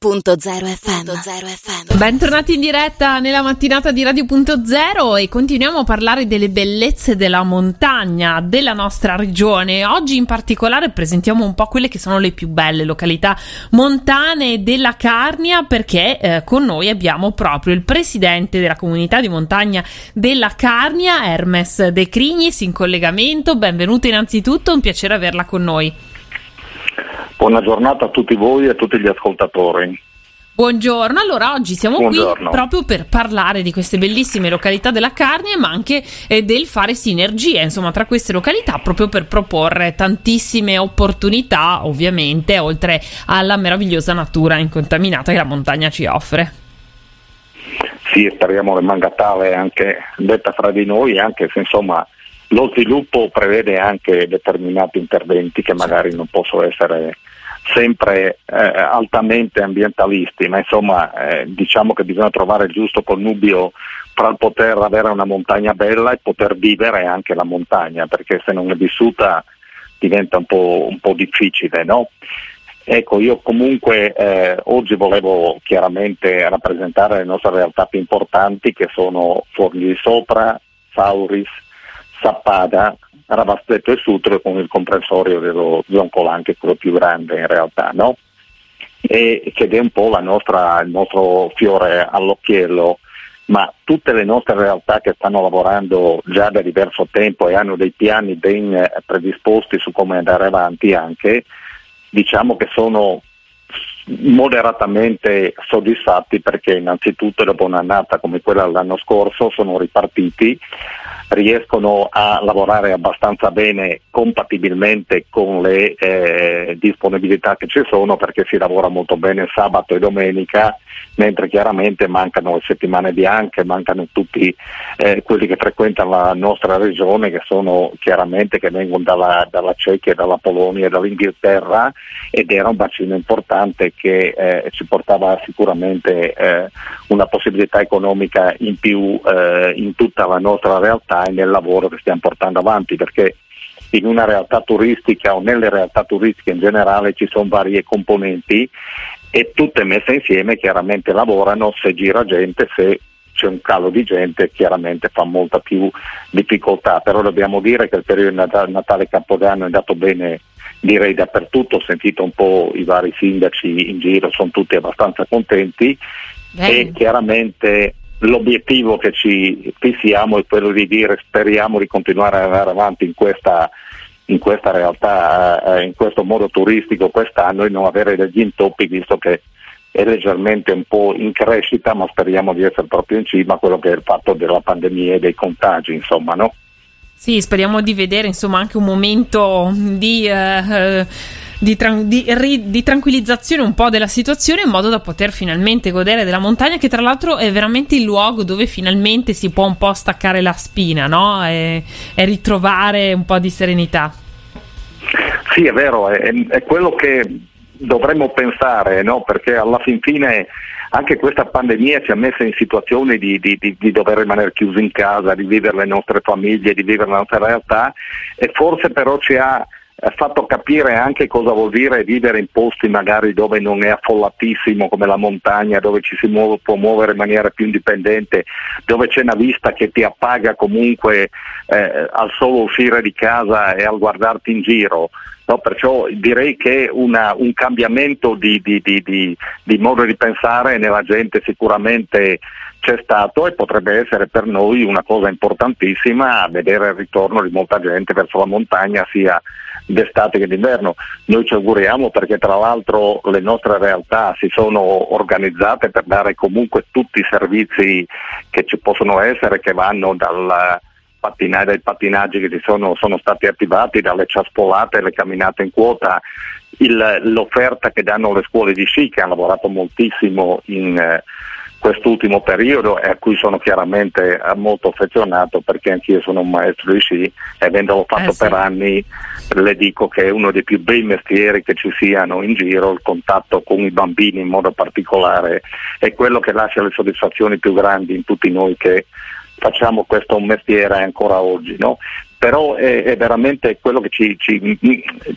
FM. Bentornati in diretta nella mattinata di Radio.0 e continuiamo a parlare delle bellezze della montagna della nostra regione. Oggi in particolare presentiamo un po' quelle che sono le più belle località montane della Carnia perché eh, con noi abbiamo proprio il presidente della comunità di montagna della Carnia, Hermes De Crignis, in collegamento. Benvenuto innanzitutto, un piacere averla con noi. Buona giornata a tutti voi e a tutti gli ascoltatori. Buongiorno, allora oggi siamo Buongiorno. qui proprio per parlare di queste bellissime località della carne, ma anche eh, del fare sinergie, insomma, tra queste località, proprio per proporre tantissime opportunità, ovviamente, oltre alla meravigliosa natura incontaminata che la montagna ci offre. Sì, speriamo rimanga tale anche detta fra di noi, anche se insomma lo sviluppo prevede anche determinati interventi che magari non possono essere sempre eh, altamente ambientalisti, ma insomma eh, diciamo che bisogna trovare il giusto connubio tra il poter avere una montagna bella e poter vivere anche la montagna, perché se non è vissuta diventa un po', un po difficile. No? Ecco, io comunque eh, oggi volevo chiaramente rappresentare le nostre realtà più importanti che sono Forlì Sopra, Sauris, Sappada, Ravastetto e Sutro con il comprensorio dello Zoncolan che è quello più grande in realtà, no? e, ed è un po' nostra, il nostro fiore all'occhiello, ma tutte le nostre realtà che stanno lavorando già da diverso tempo e hanno dei piani ben predisposti su come andare avanti anche, diciamo che sono moderatamente soddisfatti perché innanzitutto dopo un'annata come quella dell'anno scorso sono ripartiti riescono a lavorare abbastanza bene compatibilmente con le eh, disponibilità che ci sono perché si lavora molto bene sabato e domenica mentre chiaramente mancano le settimane bianche, mancano tutti eh, quelli che frequentano la nostra regione che sono chiaramente che vengono dalla, dalla Cecchia, dalla Polonia e dall'Inghilterra ed era un bacino importante che eh, ci portava sicuramente eh, una possibilità economica in più eh, in tutta la nostra realtà e nel lavoro che stiamo portando avanti perché in una realtà turistica o nelle realtà turistiche in generale ci sono varie componenti e tutte messe insieme chiaramente lavorano se gira gente, se c'è un calo di gente chiaramente fa molta più difficoltà, però dobbiamo dire che il periodo Natale, Natale Capodanno è andato bene direi dappertutto, ho sentito un po' i vari sindaci in giro, sono tutti abbastanza contenti bene. e chiaramente l'obiettivo che ci fissiamo è quello di dire speriamo di continuare ad andare avanti in questa in questa realtà, eh, in questo modo turistico quest'anno e non avere degli intoppi visto che è leggermente un po' in crescita, ma speriamo di essere proprio in cima a quello che è il fatto della pandemia e dei contagi, insomma, no? Sì, speriamo di vedere insomma anche un momento di eh, di, tran- di, ri- di, tranquillizzazione un po' della situazione in modo da poter finalmente godere della montagna che tra l'altro è veramente il luogo dove finalmente si può un po' staccare la spina no? e, e ritrovare un po' di serenità. Sì, è vero, è, è quello che dovremmo pensare, no? perché alla fin fine anche questa pandemia ci ha messo in situazioni di, di, di, di, dover rimanere chiusi in casa, di vivere le nostre famiglie, di vivere la nostra realtà e forse però ci ha fatto capire anche cosa vuol dire vivere in posti magari dove non è affollatissimo come la montagna, dove ci si muove, può muovere in maniera più indipendente, dove c'è una vista che ti appaga comunque eh, al solo uscire di casa e al guardarti in giro. No, perciò direi che una, un cambiamento di, di, di, di, modo di pensare nella gente sicuramente c'è stato e potrebbe essere per noi una cosa importantissima vedere il ritorno di molta gente verso la montagna sia d'estate che d'inverno. Noi ci auguriamo perché tra l'altro le nostre realtà si sono organizzate per dare comunque tutti i servizi che ci possono essere, che vanno dal pattinare, dai pattinaggi che sono, sono, stati attivati, dalle ciaspolate, le camminate in quota, il, l'offerta che danno le scuole di sci che hanno lavorato moltissimo in eh, quest'ultimo periodo e a cui sono chiaramente eh, molto affezionato perché anch'io sono un maestro di sci e avendolo fatto eh sì. per anni le dico che è uno dei più bei mestieri che ci siano in giro, il contatto con i bambini in modo particolare è quello che lascia le soddisfazioni più grandi in tutti noi che facciamo questo mestiere ancora oggi. No? Però è, è, veramente quello che ci, ci,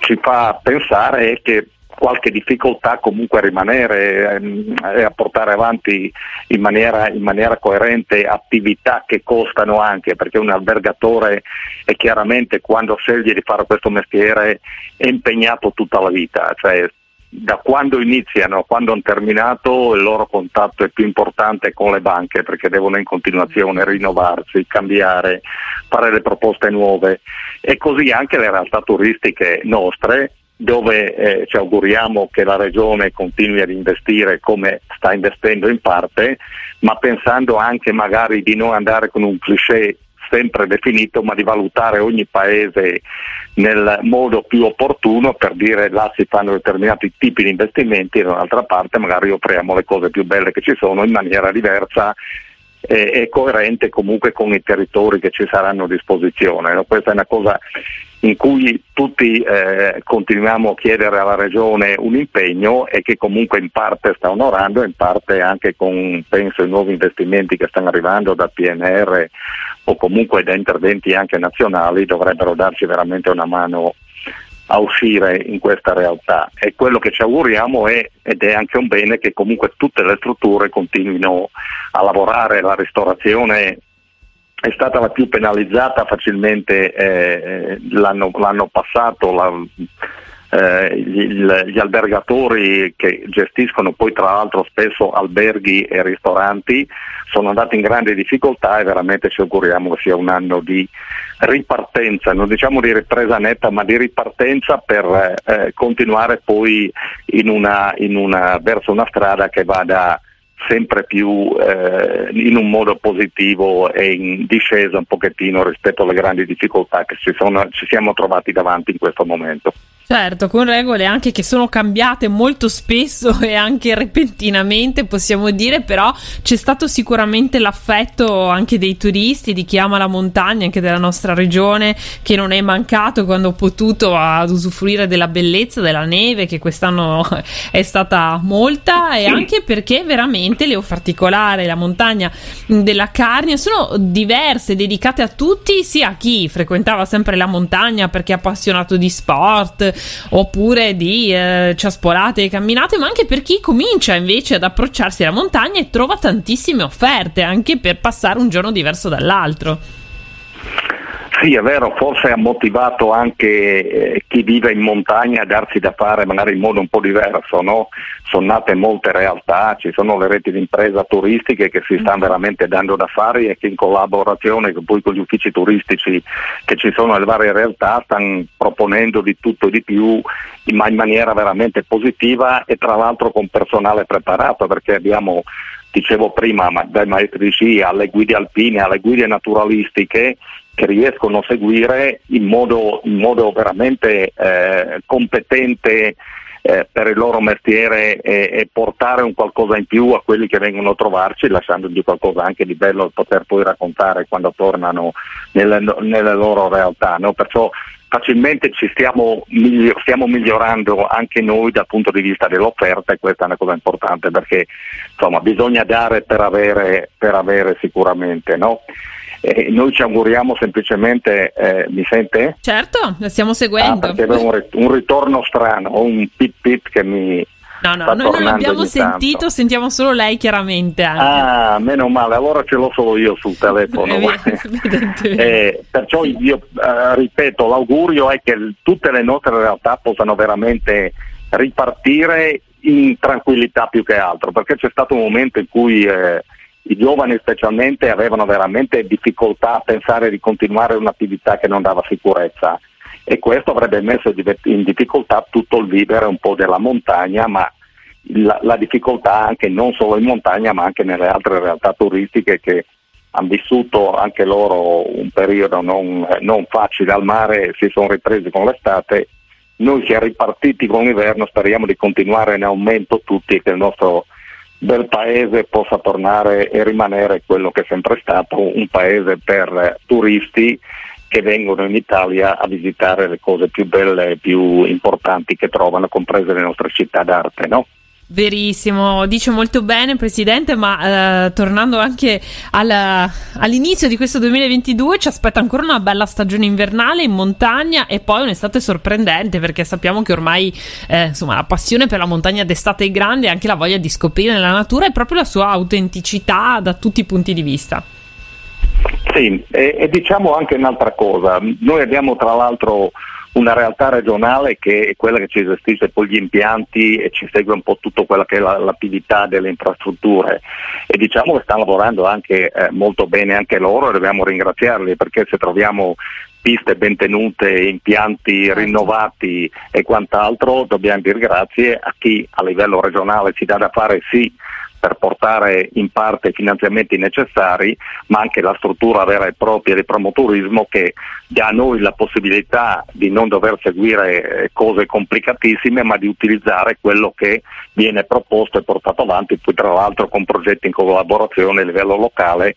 ci fa pensare è che qualche difficoltà comunque a rimanere ehm, e a portare avanti in maniera, in maniera, coerente attività che costano anche, perché un albergatore è chiaramente quando sceglie di fare questo mestiere è impegnato tutta la vita, cioè da quando iniziano quando hanno terminato il loro contatto è più importante con le banche perché devono in continuazione rinnovarsi, cambiare, fare le proposte nuove. E così anche le realtà turistiche nostre dove eh, ci auguriamo che la Regione continui ad investire come sta investendo in parte, ma pensando anche magari di non andare con un cliché sempre definito, ma di valutare ogni paese nel modo più opportuno per dire là si fanno determinati tipi di investimenti e da un'altra parte magari offriamo le cose più belle che ci sono in maniera diversa e, e coerente comunque con i territori che ci saranno a disposizione. No? Questa è una cosa in cui tutti eh, continuiamo a chiedere alla Regione un impegno e che comunque in parte sta onorando, in parte anche con penso i nuovi investimenti che stanno arrivando da PNR o comunque da interventi anche nazionali dovrebbero darci veramente una mano a uscire in questa realtà. E quello che ci auguriamo è, ed è anche un bene, che comunque tutte le strutture continuino a lavorare, la ristorazione è stata la più penalizzata facilmente eh, l'anno, l'anno, passato, la, eh, gli, gli, albergatori che gestiscono poi tra l'altro spesso alberghi e ristoranti sono andati in grande difficoltà e veramente ci auguriamo che sia un anno di ripartenza, non diciamo di ripresa netta ma di ripartenza per eh, continuare poi in una, in una, verso una strada che vada sempre più eh, in un modo positivo e in discesa un pochettino rispetto alle grandi difficoltà che ci, sono, ci siamo trovati davanti in questo momento. Certo, con regole anche che sono cambiate molto spesso e anche repentinamente, possiamo dire, però c'è stato sicuramente l'affetto anche dei turisti, di chi ama la montagna, anche della nostra regione, che non è mancato quando ho potuto ad usufruire della bellezza della neve, che quest'anno è stata molta, e anche perché veramente le particolari, la montagna della Carnia sono diverse, dedicate a tutti, sia a chi frequentava sempre la montagna perché è appassionato di sport oppure di eh, ciaspolate e camminate, ma anche per chi comincia invece ad approcciarsi alla montagna e trova tantissime offerte anche per passare un giorno diverso dall'altro. Sì, è vero, forse ha motivato anche eh, chi vive in montagna a darsi da fare magari in modo un po' diverso, no? Sono nate molte realtà, ci sono le reti di impresa turistiche che si stanno mm-hmm. veramente dando da fare e che in collaborazione poi con gli uffici turistici che ci sono nelle varie realtà stanno proponendo di tutto e di più ma in maniera veramente positiva e tra l'altro con personale preparato perché abbiamo dicevo prima, dai maestri di sci alle guide alpine, alle guide naturalistiche, che riescono a seguire in modo, in modo veramente eh, competente eh, per il loro mestiere e, e, portare un qualcosa in più a quelli che vengono a trovarci, lasciandogli qualcosa anche di bello da poter poi raccontare quando tornano nelle, nelle loro realtà. No? Perciò facilmente ci stiamo, miglior- stiamo, migliorando anche noi dal punto di vista dell'offerta e questa è una cosa importante perché insomma, bisogna dare per avere, per avere sicuramente. No? Eh, noi ci auguriamo semplicemente, eh, mi sente? Certo, la stiamo seguendo. Ah, avevo un, ritorno strano, un pip pip che mi... No, no, noi non l'abbiamo sentito, tanto. sentiamo solo lei chiaramente. Anche. Ah, meno male, allora ce l'ho solo io sul telefono. eh, perciò io eh, ripeto, l'augurio è che tutte le nostre realtà possano veramente ripartire in tranquillità più che altro, perché c'è stato un momento in cui eh, i giovani specialmente avevano veramente difficoltà a pensare di continuare un'attività che non dava sicurezza e questo avrebbe messo in difficoltà tutto il vivere un po' della montagna, ma la, la difficoltà anche non solo in montagna ma anche nelle altre realtà turistiche che hanno vissuto anche loro un periodo non, non facile al mare, si sono ripresi con l'estate. Noi siamo ripartiti con l'inverno, speriamo di continuare in aumento tutti e che il nostro del paese possa tornare e rimanere quello che è sempre stato, un paese per turisti che vengono in Italia a visitare le cose più belle e più importanti che trovano, comprese le nostre città d'arte. No? Verissimo, dice molto bene Presidente, ma eh, tornando anche alla, all'inizio di questo 2022 ci aspetta ancora una bella stagione invernale in montagna e poi un'estate sorprendente perché sappiamo che ormai eh, insomma, la passione per la montagna d'estate è grande e anche la voglia di scoprire la natura e proprio la sua autenticità da tutti i punti di vista. Sì, e, e diciamo anche un'altra cosa, noi abbiamo tra l'altro una realtà regionale che è quella che ci gestisce poi gli impianti e ci segue un po' tutto quella che è la, l'attività delle infrastrutture e diciamo che stanno lavorando anche eh, molto bene anche loro e dobbiamo ringraziarli perché se troviamo piste ben tenute, impianti certo. rinnovati e quant'altro dobbiamo dire grazie a chi a livello regionale ci dà da fare sì per portare in parte i finanziamenti necessari, ma anche la struttura vera e propria di promoturismo che dà a noi la possibilità di non dover seguire eh, cose complicatissime, ma di utilizzare quello che viene proposto e portato avanti, poi tra l'altro con progetti in collaborazione a livello locale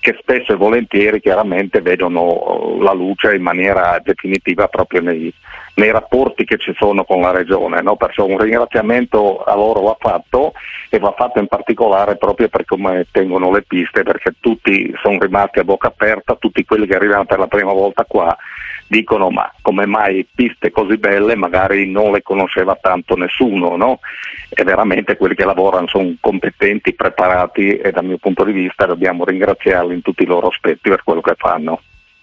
che spesso e volentieri chiaramente vedono la luce in maniera definitiva proprio nei, nei rapporti che ci sono con la Regione. No? Perciò un ringraziamento a loro va fatto e va fatto in particolare proprio per come tengono le piste, perché tutti sono rimasti a bocca aperta, tutti quelli che arrivano per la prima volta qua dicono ma come mai piste così belle magari non le conosceva tanto nessuno, no? E veramente quelli che lavorano sono competenti, preparati e dal mio punto di vista dobbiamo ringraziarli in tutti i loro aspetti per quello che fanno.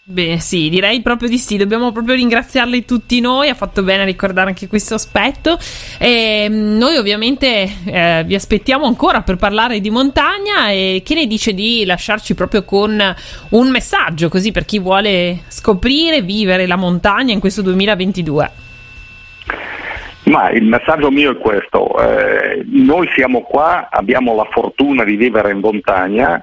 Beh, sì, direi proprio di sì. Dobbiamo proprio ringraziarli tutti noi. Ha fatto bene a ricordare anche questo aspetto. E mm, noi, ovviamente, eh, vi aspettiamo ancora per parlare di montagna. E che ne dice di lasciarci proprio con un messaggio così per chi vuole scoprire, vivere la montagna in questo 2022? Ma il messaggio mio è questo, eh, noi siamo qua, abbiamo la fortuna di vivere in montagna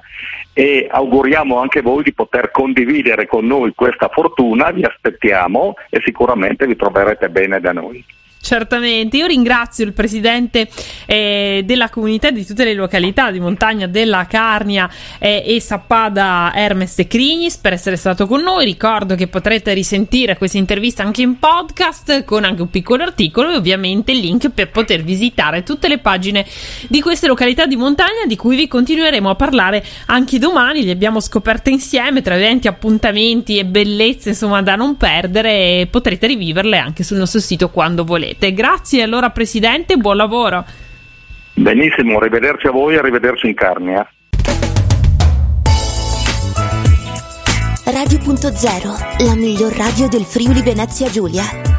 e auguriamo anche voi di poter condividere con noi questa fortuna, vi aspettiamo e sicuramente vi troverete bene da noi. Certamente, io ringrazio il presidente eh, della comunità di tutte le località di montagna della Carnia eh, e Sappada Hermes e Crignis per essere stato con noi. Ricordo che potrete risentire questa intervista anche in podcast con anche un piccolo articolo e ovviamente il link per poter visitare tutte le pagine di queste località di montagna di cui vi continueremo a parlare anche domani. Le abbiamo scoperte insieme tra eventi, appuntamenti e bellezze insomma da non perdere e potrete riviverle anche sul nostro sito quando volete rete. Grazie allora Presidente, buon lavoro. Benissimo, arrivederci a voi e arrivederci in Carnia. Radio.0, la miglior radio del Friuli Venezia Giulia.